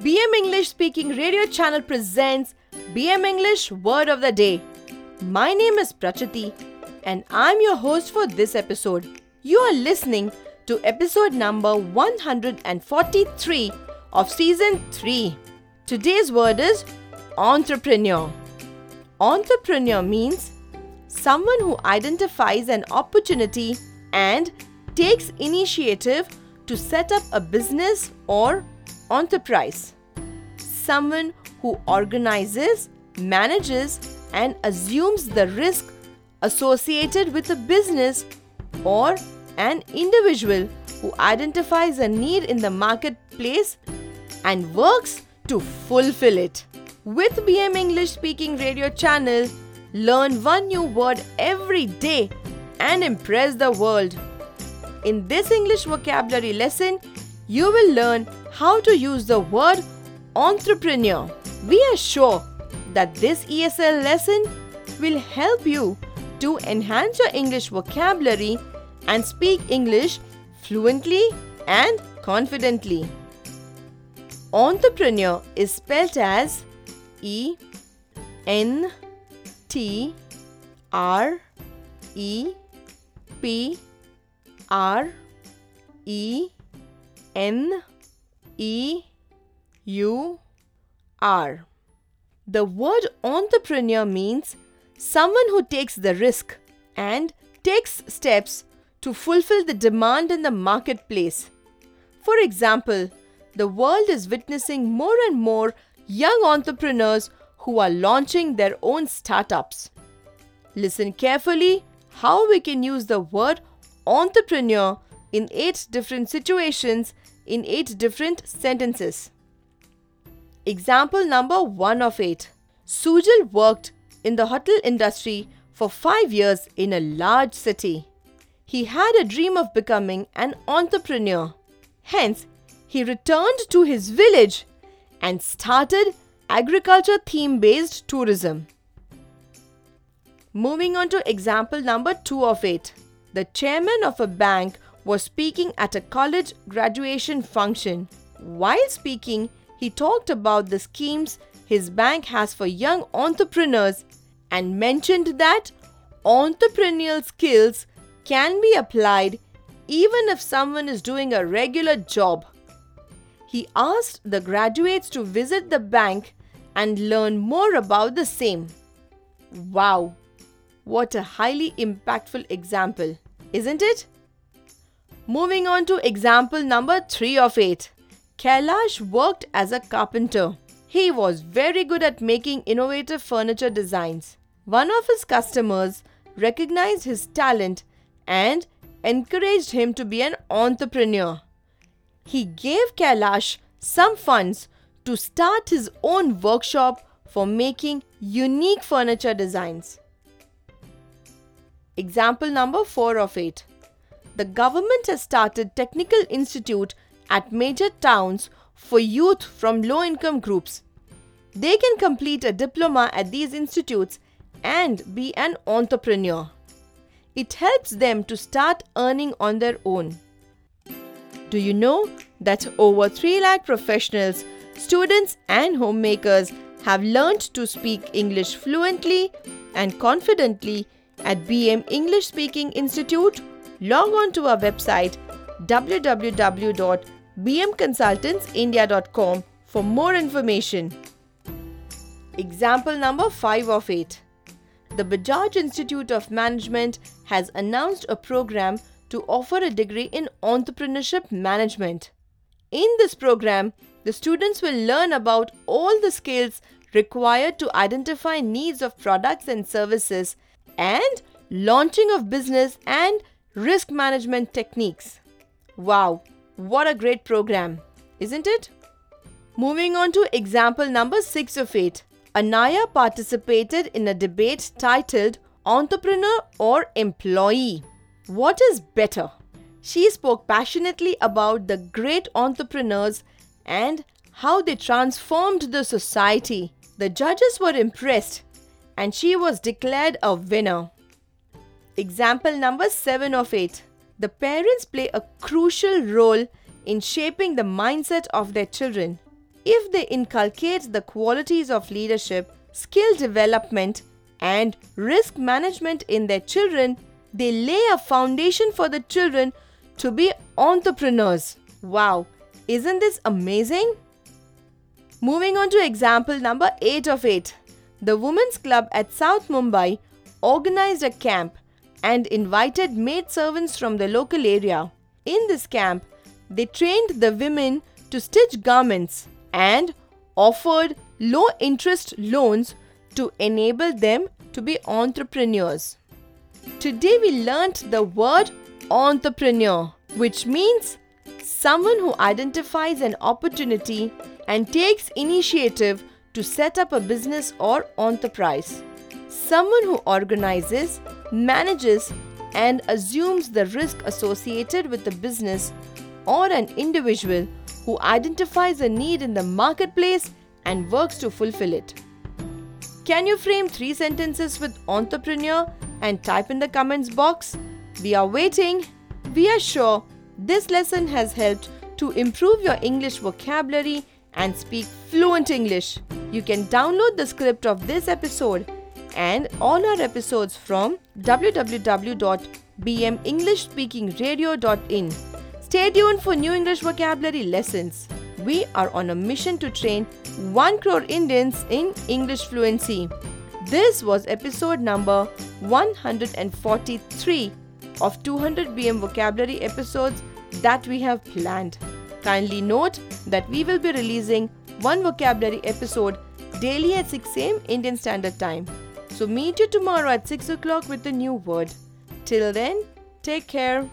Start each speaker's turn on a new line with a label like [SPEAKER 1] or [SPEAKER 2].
[SPEAKER 1] BM English Speaking Radio Channel presents BM English Word of the Day. My name is Prachati and I'm your host for this episode. You are listening to episode number 143 of season 3. Today's word is entrepreneur. Entrepreneur means someone who identifies an opportunity and takes initiative to set up a business or enterprise. Someone who organizes, manages, and assumes the risk associated with a business or an individual who identifies a need in the marketplace and works to fulfill it. With BM English Speaking Radio channel, learn one new word every day and impress the world. In this English vocabulary lesson, you will learn how to use the word entrepreneur. We are sure that this ESL lesson will help you to enhance your English vocabulary and speak English fluently and confidently. Entrepreneur is spelled as E N T R E P R E N E U R. The word entrepreneur means someone who takes the risk and takes steps to fulfill the demand in the marketplace. For example, the world is witnessing more and more young entrepreneurs who are launching their own startups. Listen carefully how we can use the word entrepreneur in eight different situations in eight different sentences. Example number 1 of 8. Sujal worked in the hotel industry for 5 years in a large city. He had a dream of becoming an entrepreneur. Hence, he returned to his village and started agriculture theme based tourism. Moving on to example number 2 of 8. The chairman of a bank was speaking at a college graduation function. While speaking, he talked about the schemes his bank has for young entrepreneurs and mentioned that entrepreneurial skills can be applied even if someone is doing a regular job. He asked the graduates to visit the bank and learn more about the same. Wow, what a highly impactful example, isn't it? Moving on to example number 3 of 8. Kailash worked as a carpenter. He was very good at making innovative furniture designs. One of his customers recognized his talent and encouraged him to be an entrepreneur. He gave Kailash some funds to start his own workshop for making unique furniture designs. Example number 4 of 8 the government has started technical institute at major towns for youth from low income groups. They can complete a diploma at these institutes and be an entrepreneur. It helps them to start earning on their own. Do you know that over 3 lakh professionals, students, and homemakers have learned to speak English fluently and confidently at BM English Speaking Institute log on to our website www.bmconsultantsindia.com for more information. Example number 5 of 8. The Bajaj Institute of Management has announced a program to offer a degree in entrepreneurship management. In this program, the students will learn about all the skills required to identify needs of products and services and launching of business and risk management techniques. Wow, what a great program, isn't it? Moving on to example number 6 of 8. Anaya participated in a debate titled Entrepreneur or Employee. What is better? She spoke passionately about the great entrepreneurs and how they transformed the society. The judges were impressed and she was declared a winner. Example number 7 of 8. The parents play a crucial role in shaping the mindset of their children. if they inculcate the qualities of leadership, skill development, and risk management in their children, they lay a foundation for the children to be entrepreneurs. Wow, isn't this amazing? Moving on to example number 8 of 8. The Women's Club at South Mumbai organized a camp and invited maid servants from the local area. In this camp, they trained the women to stitch garments and offered low interest loans to enable them to be entrepreneurs. Today we learnt the word entrepreneur, which means someone who identifies an opportunity and takes initiative to set up a business or enterprise. Someone who organizes, manages, and assumes the risk associated with the business or an individual who identifies a need in the marketplace and works to fulfill it. Can you frame three sentences with entrepreneur and type in the comments box? We are waiting. We are sure this lesson has helped to improve your English vocabulary and speak fluent English. You can download the script of this episode and all our episodes from www.bmenglishspeakingradio.in. Stay tuned for new English vocabulary lessons. We are on a mission to train 1 crore Indians in English fluency. This was episode number 143 of 200 BM vocabulary episodes that we have planned. Kindly note that we will be releasing one vocabulary episode daily at 6 am Indian Standard Time. So meet you tomorrow at 6 o'clock with a new word. Till then, take care.